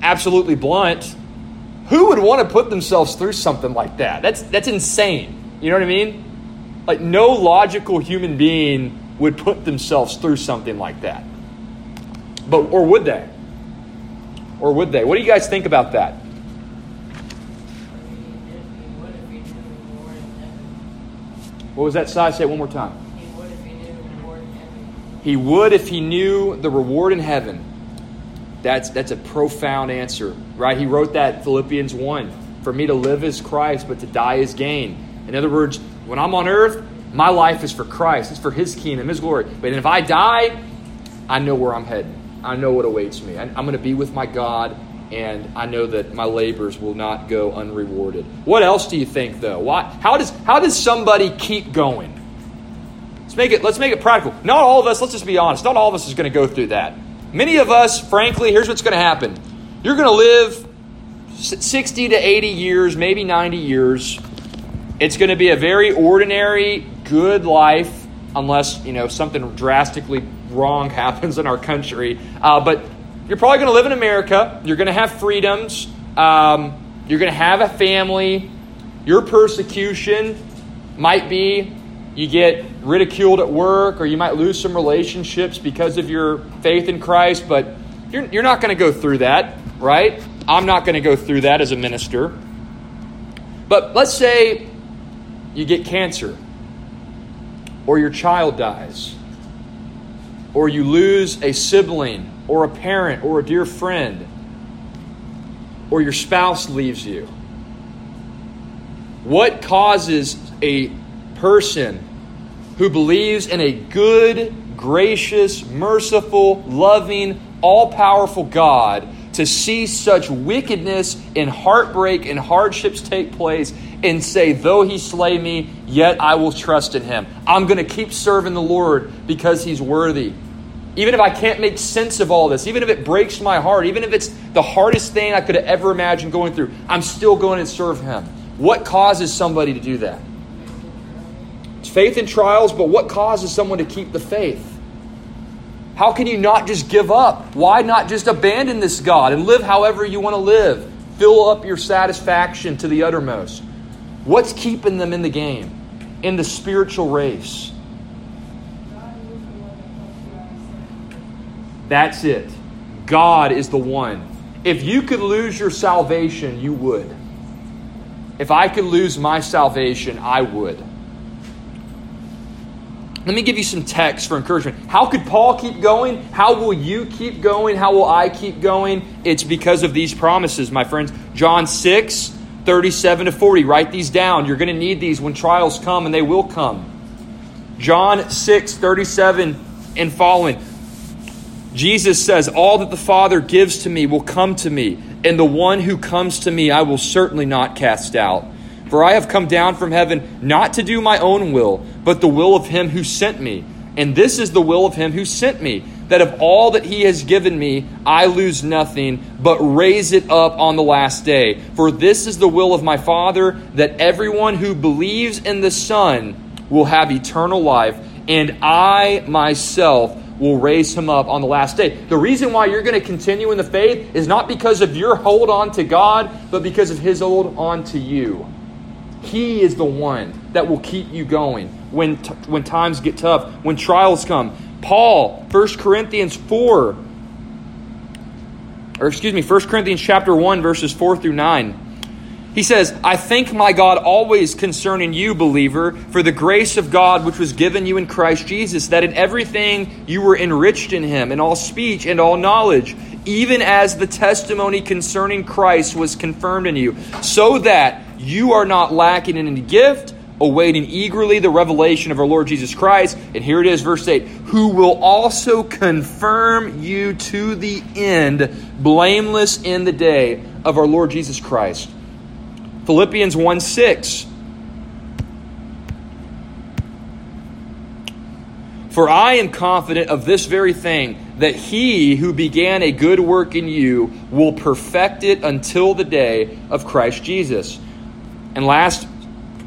absolutely blunt, who would want to put themselves through something like that? That's that's insane. You know what I mean? Like no logical human being would put themselves through something like that. But or would they? Or would they? What do you guys think about that? What was that side? Say it one more time. He would if he knew the reward in heaven. He would if he knew the reward in heaven. That's that's a profound answer, right? He wrote that Philippians 1. For me to live is Christ, but to die is gain. In other words, when I'm on earth, my life is for Christ. It's for his kingdom, his glory. But if I die, I know where I'm heading. I know what awaits me. I'm going to be with my God, and I know that my labors will not go unrewarded. What else do you think, though? Why, how, does, how does somebody keep going? Let's make it let's make it practical. Not all of us, let's just be honest, not all of us is going to go through that. Many of us, frankly, here's what's going to happen. You're going to live 60 to 80 years, maybe 90 years. It's going to be a very ordinary, good life. unless you know something drastically wrong happens in our country. Uh, but you're probably going to live in America. You're going to have freedoms. Um, you're going to have a family. Your persecution might be you get ridiculed at work, or you might lose some relationships because of your faith in Christ. But you're, you're not going to go through that, right? I'm not going to go through that as a minister. But let's say you get cancer, or your child dies, or you lose a sibling, or a parent, or a dear friend, or your spouse leaves you. What causes a person who believes in a good, gracious, merciful, loving, all powerful God to see such wickedness and heartbreak and hardships take place and say, Though he slay me, yet I will trust in him. I'm going to keep serving the Lord because he's worthy. Even if I can't make sense of all this, even if it breaks my heart, even if it's the hardest thing I could have ever imagined going through, I'm still going to serve him. What causes somebody to do that? It's faith in trials, but what causes someone to keep the faith? How can you not just give up? Why not just abandon this God and live however you want to live? Fill up your satisfaction to the uttermost. What's keeping them in the game, in the spiritual race? That's it. God is the one. If you could lose your salvation, you would. If I could lose my salvation, I would. Let me give you some text for encouragement. How could Paul keep going? How will you keep going? How will I keep going? It's because of these promises, my friends. John 6, 37 to 40. Write these down. You're going to need these when trials come, and they will come. John 6, 37 and following. Jesus says, All that the Father gives to me will come to me, and the one who comes to me I will certainly not cast out. For I have come down from heaven not to do my own will, but the will of him who sent me. And this is the will of him who sent me, that of all that he has given me, I lose nothing, but raise it up on the last day. For this is the will of my Father, that everyone who believes in the Son will have eternal life, and I myself will raise him up on the last day. The reason why you're going to continue in the faith is not because of your hold on to God, but because of his hold on to you. He is the one that will keep you going when, t- when times get tough, when trials come. Paul, 1 Corinthians 4, or excuse me, 1 Corinthians chapter 1, verses 4 through 9. He says, I thank my God always concerning you, believer, for the grace of God which was given you in Christ Jesus, that in everything you were enriched in him, in all speech and all knowledge, even as the testimony concerning Christ was confirmed in you, so that you are not lacking in any gift, awaiting eagerly the revelation of our Lord Jesus Christ. And here it is, verse 8 who will also confirm you to the end, blameless in the day of our Lord Jesus Christ. Philippians 1 6. For I am confident of this very thing, that he who began a good work in you will perfect it until the day of Christ Jesus. And last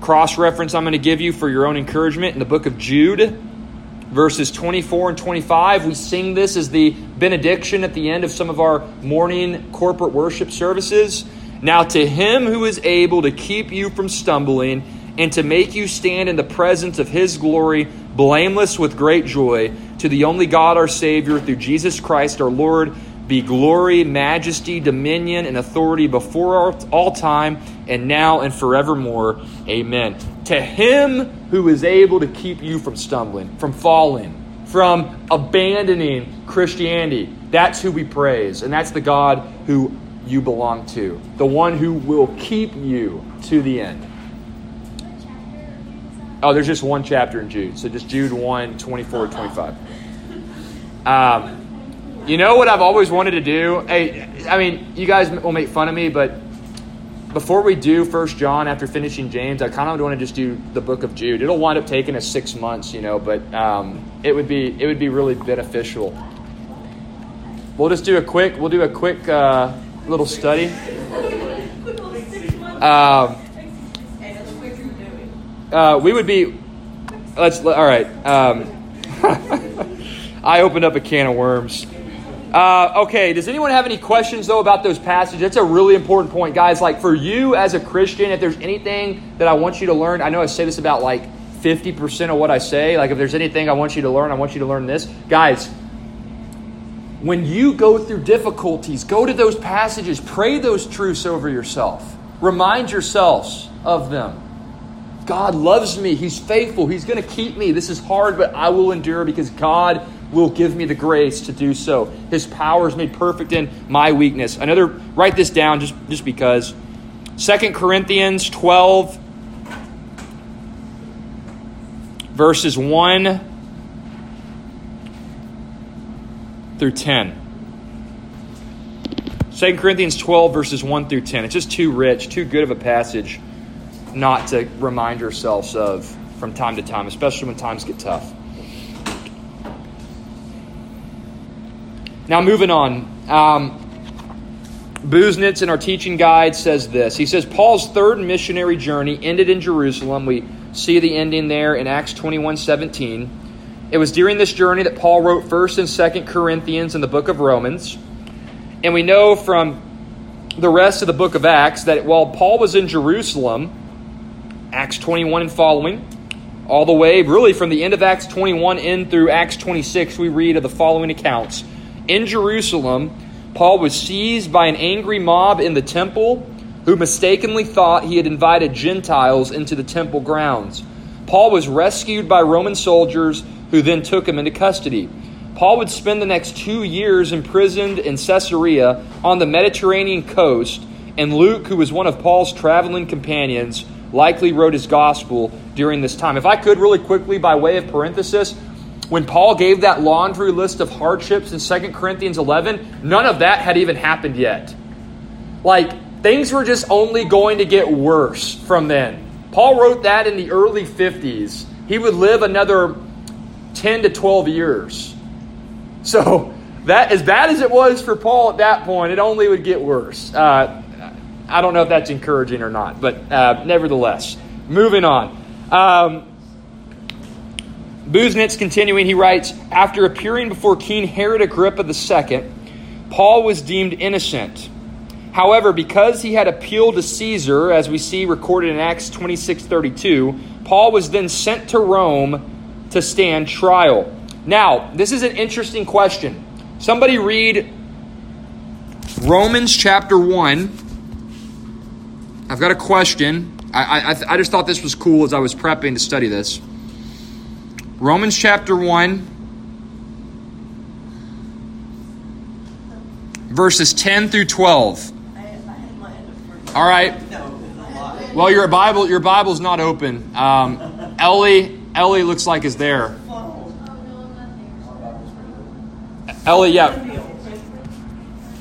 cross reference I'm going to give you for your own encouragement in the book of Jude, verses 24 and 25. We sing this as the benediction at the end of some of our morning corporate worship services. Now, to him who is able to keep you from stumbling and to make you stand in the presence of his glory, blameless with great joy, to the only God our Savior, through Jesus Christ our Lord, be glory, majesty, dominion, and authority before all time, and now and forevermore. Amen. To him who is able to keep you from stumbling, from falling, from abandoning Christianity, that's who we praise. And that's the God who you belong to, the one who will keep you to the end. Oh, there's just one chapter in Jude. So just Jude 1, 24 25. Um, you know what I've always wanted to do? Hey, I mean, you guys will make fun of me, but before we do First John after finishing James, I kind of want to just do the book of Jude. It'll wind up taking us six months, you know, but um, it would be it would be really beneficial. We'll just do a quick we'll do a quick uh, little study. Um, uh, we would be let's all right. Um, I opened up a can of worms. Uh, okay, does anyone have any questions though about those passages? That's a really important point, guys. Like for you as a Christian, if there's anything that I want you to learn, I know I say this about like 50% of what I say. Like if there's anything I want you to learn, I want you to learn this. Guys, when you go through difficulties, go to those passages, pray those truths over yourself. Remind yourselves of them. God loves me. He's faithful. He's going to keep me. This is hard, but I will endure because God will give me the grace to do so. His power is made perfect in my weakness. Another, write this down just, just because. Second Corinthians 12, verses 1 through 10. 2 Corinthians 12, verses 1 through 10. It's just too rich, too good of a passage not to remind ourselves of from time to time, especially when times get tough. Now, moving on. Um, Busenitz in our teaching guide says this. He says Paul's third missionary journey ended in Jerusalem. We see the ending there in Acts 21 17. It was during this journey that Paul wrote 1st and 2nd Corinthians and the book of Romans. And we know from the rest of the book of Acts that while Paul was in Jerusalem, Acts 21 and following, all the way really from the end of Acts 21 in through Acts 26, we read of the following accounts. In Jerusalem, Paul was seized by an angry mob in the temple who mistakenly thought he had invited Gentiles into the temple grounds. Paul was rescued by Roman soldiers who then took him into custody. Paul would spend the next two years imprisoned in Caesarea on the Mediterranean coast, and Luke, who was one of Paul's traveling companions, likely wrote his gospel during this time. If I could, really quickly, by way of parenthesis, when Paul gave that laundry list of hardships in 2 Corinthians 11, none of that had even happened yet. Like, things were just only going to get worse from then. Paul wrote that in the early 50s. He would live another 10 to 12 years. So, that as bad as it was for Paul at that point, it only would get worse. Uh, I don't know if that's encouraging or not, but uh, nevertheless, moving on. Um, Busenitz continuing, he writes After appearing before King Herod Agrippa II, Paul was deemed innocent. However, because he had appealed to Caesar, as we see recorded in Acts 26 32, Paul was then sent to Rome to stand trial. Now, this is an interesting question. Somebody read Romans chapter 1. I've got a question. I, I, I just thought this was cool as I was prepping to study this. Romans chapter 1, verses 10 through 12. All right. Well, your Bible, your Bible's not open. Um, Ellie, Ellie looks like is there. Ellie, yeah,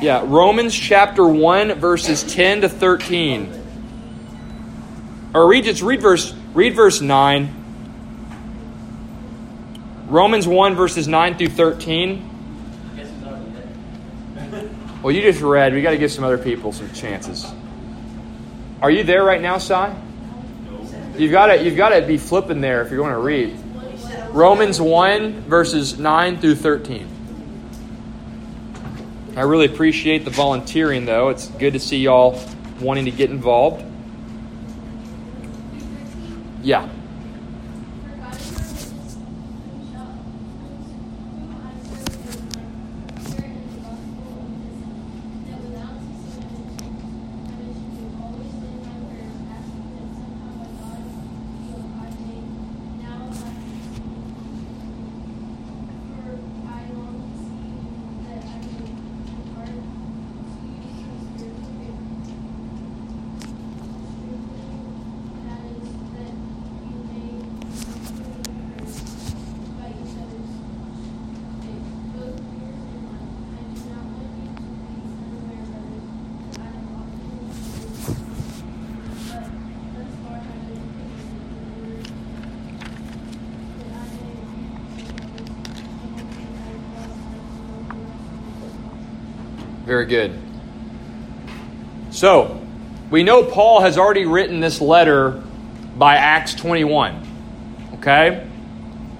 yeah. Romans chapter one, verses ten to thirteen. Or read just read verse read verse nine. Romans 1, verses 9 through 13. Well, you just read. We got to give some other people some chances. Are you there right now, Sai? You've got to you've got to be flipping there if you're going to read. Romans 1, verses 9 through 13. I really appreciate the volunteering, though. It's good to see y'all wanting to get involved. Yeah. Very good. So, we know Paul has already written this letter by Acts 21. Okay?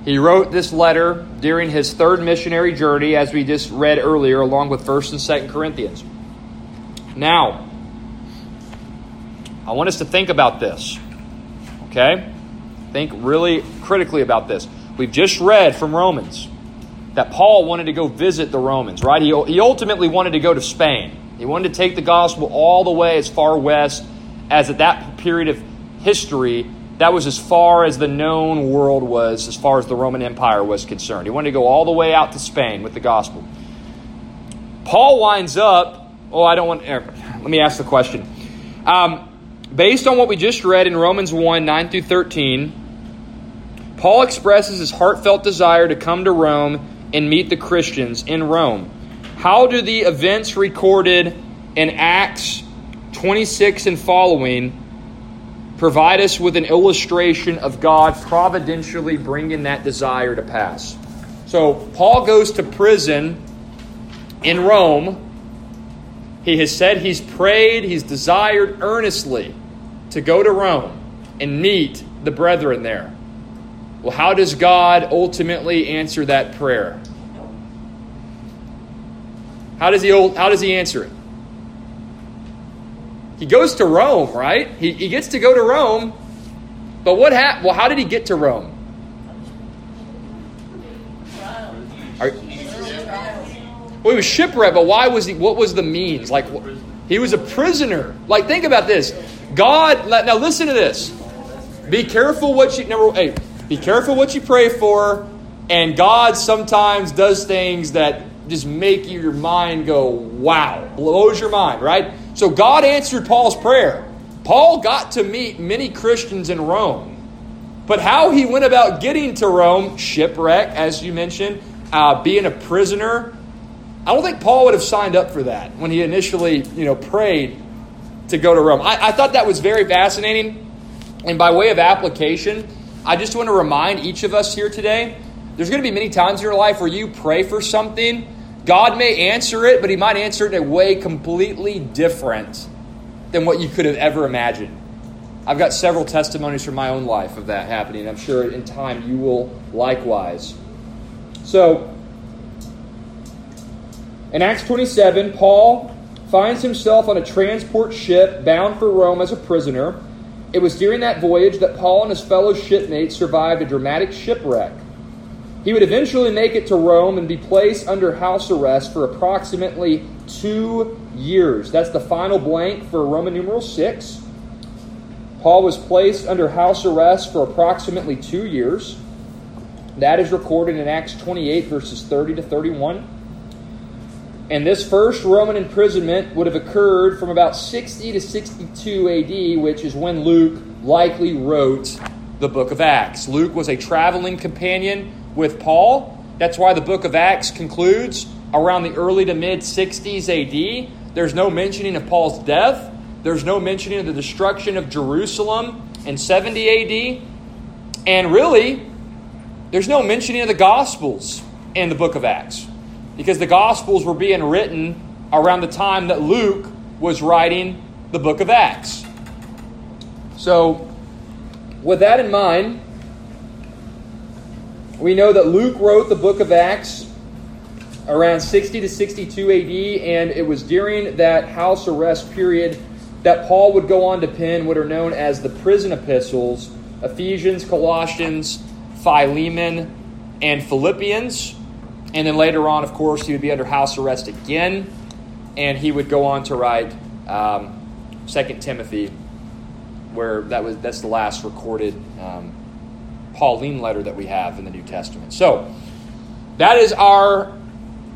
He wrote this letter during his third missionary journey, as we just read earlier, along with 1st and 2nd Corinthians. Now, I want us to think about this. Okay? Think really critically about this. We've just read from Romans that Paul wanted to go visit the Romans, right? He, he ultimately wanted to go to Spain. He wanted to take the gospel all the way as far west as at that period of history, that was as far as the known world was, as far as the Roman Empire was concerned. He wanted to go all the way out to Spain with the gospel. Paul winds up, oh, I don't want, er, let me ask the question. Um, based on what we just read in Romans 1 9 through 13, Paul expresses his heartfelt desire to come to Rome and meet the Christians in Rome. How do the events recorded in Acts 26 and following provide us with an illustration of God providentially bringing that desire to pass? So, Paul goes to prison in Rome. He has said he's prayed, he's desired earnestly to go to Rome and meet the brethren there. Well, how does God ultimately answer that prayer? How does he, how does he answer it? He goes to Rome, right? He, he gets to go to Rome. But what happened? Well, how did he get to Rome? Are, well, he was shipwrecked, but why was he? What was the means? Like, he was a prisoner. Like, think about this. God, now listen to this. Be careful what you number eight. Be careful what you pray for, and God sometimes does things that just make your mind go, wow, blows your mind, right? So God answered Paul's prayer. Paul got to meet many Christians in Rome. But how he went about getting to Rome, shipwreck, as you mentioned, uh, being a prisoner, I don't think Paul would have signed up for that when he initially, you know, prayed to go to Rome. I, I thought that was very fascinating. And by way of application, I just want to remind each of us here today there's going to be many times in your life where you pray for something God may answer it, but He might answer it in a way completely different than what you could have ever imagined. I've got several testimonies from my own life of that happening. I'm sure in time you will likewise. So, in Acts 27, Paul finds himself on a transport ship bound for Rome as a prisoner. It was during that voyage that Paul and his fellow shipmates survived a dramatic shipwreck. He would eventually make it to Rome and be placed under house arrest for approximately two years. That's the final blank for Roman numeral 6. Paul was placed under house arrest for approximately two years. That is recorded in Acts 28, verses 30 to 31. And this first Roman imprisonment would have occurred from about 60 to 62 AD, which is when Luke likely wrote the book of Acts. Luke was a traveling companion with Paul. That's why the book of Acts concludes around the early to mid 60s AD. There's no mentioning of Paul's death, there's no mentioning of the destruction of Jerusalem in 70 AD. And really, there's no mentioning of the Gospels in the book of Acts because the Gospels were being written around the time that Luke was writing the book of Acts. So, with that in mind, we know that Luke wrote the book of Acts around 60 to 62 AD, and it was during that house arrest period that Paul would go on to pen what are known as the prison epistles Ephesians, Colossians, Philemon, and Philippians. And then later on, of course, he would be under house arrest again, and he would go on to write um, 2 Timothy, where that was that's the last recorded um, Pauline letter that we have in the New Testament. So that is our,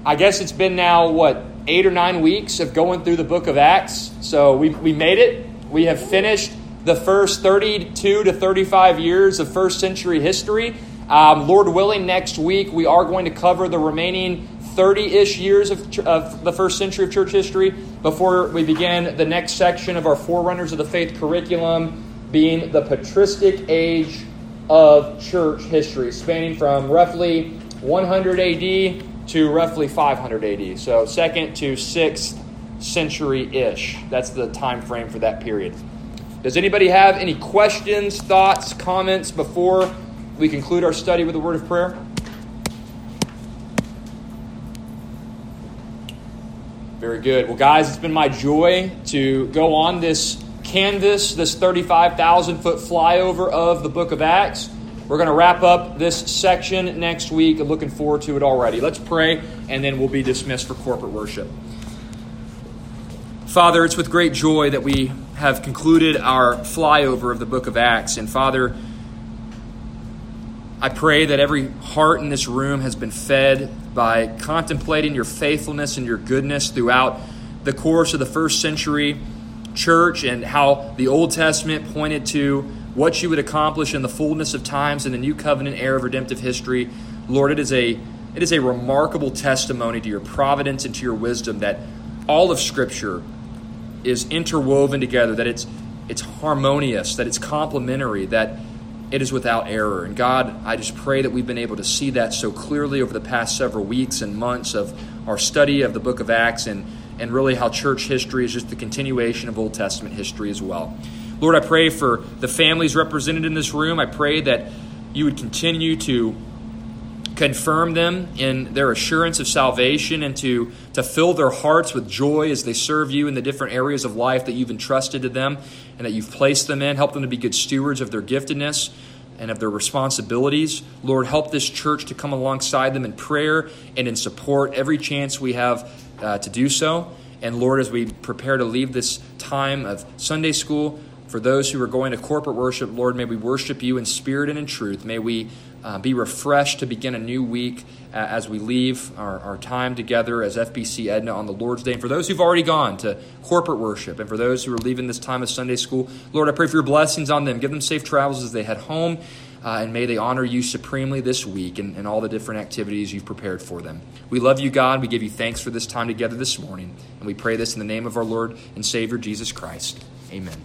I guess it's been now, what, eight or nine weeks of going through the book of Acts. So we, we made it. We have finished the first 32 to 35 years of first century history. Um, Lord willing, next week we are going to cover the remaining 30 ish years of, of the first century of church history before we begin the next section of our Forerunners of the Faith curriculum, being the patristic age of church history, spanning from roughly 100 AD to roughly 500 AD. So, second to sixth century ish. That's the time frame for that period. Does anybody have any questions, thoughts, comments before we conclude our study with a word of prayer? Very good. Well, guys, it's been my joy to go on this canvas, this 35,000 foot flyover of the book of Acts. We're going to wrap up this section next week. Looking forward to it already. Let's pray, and then we'll be dismissed for corporate worship. Father, it's with great joy that we have concluded our flyover of the book of Acts. And Father, I pray that every heart in this room has been fed by contemplating your faithfulness and your goodness throughout the course of the first century church and how the Old Testament pointed to what you would accomplish in the fullness of times in the new covenant era of redemptive history. Lord, it is a it is a remarkable testimony to your providence and to your wisdom that all of Scripture is interwoven together, that it's it's harmonious, that it's complementary, that it is without error. And God, I just pray that we've been able to see that so clearly over the past several weeks and months of our study of the book of Acts and, and really how church history is just the continuation of Old Testament history as well. Lord, I pray for the families represented in this room. I pray that you would continue to confirm them in their assurance of salvation and to, to fill their hearts with joy as they serve you in the different areas of life that you've entrusted to them and that you've placed them in. Help them to be good stewards of their giftedness and of their responsibilities. Lord, help this church to come alongside them in prayer and in support every chance we have uh, to do so. And Lord, as we prepare to leave this time of Sunday school, for those who are going to corporate worship, Lord, may we worship you in spirit and in truth. May we uh, be refreshed to begin a new week uh, as we leave our, our time together as FBC Edna on the Lord's Day. And for those who've already gone to corporate worship, and for those who are leaving this time of Sunday school, Lord, I pray for your blessings on them. Give them safe travels as they head home. Uh, and may they honor you supremely this week and, and all the different activities you've prepared for them. We love you, God. We give you thanks for this time together this morning. And we pray this in the name of our Lord and Savior, Jesus Christ. Amen.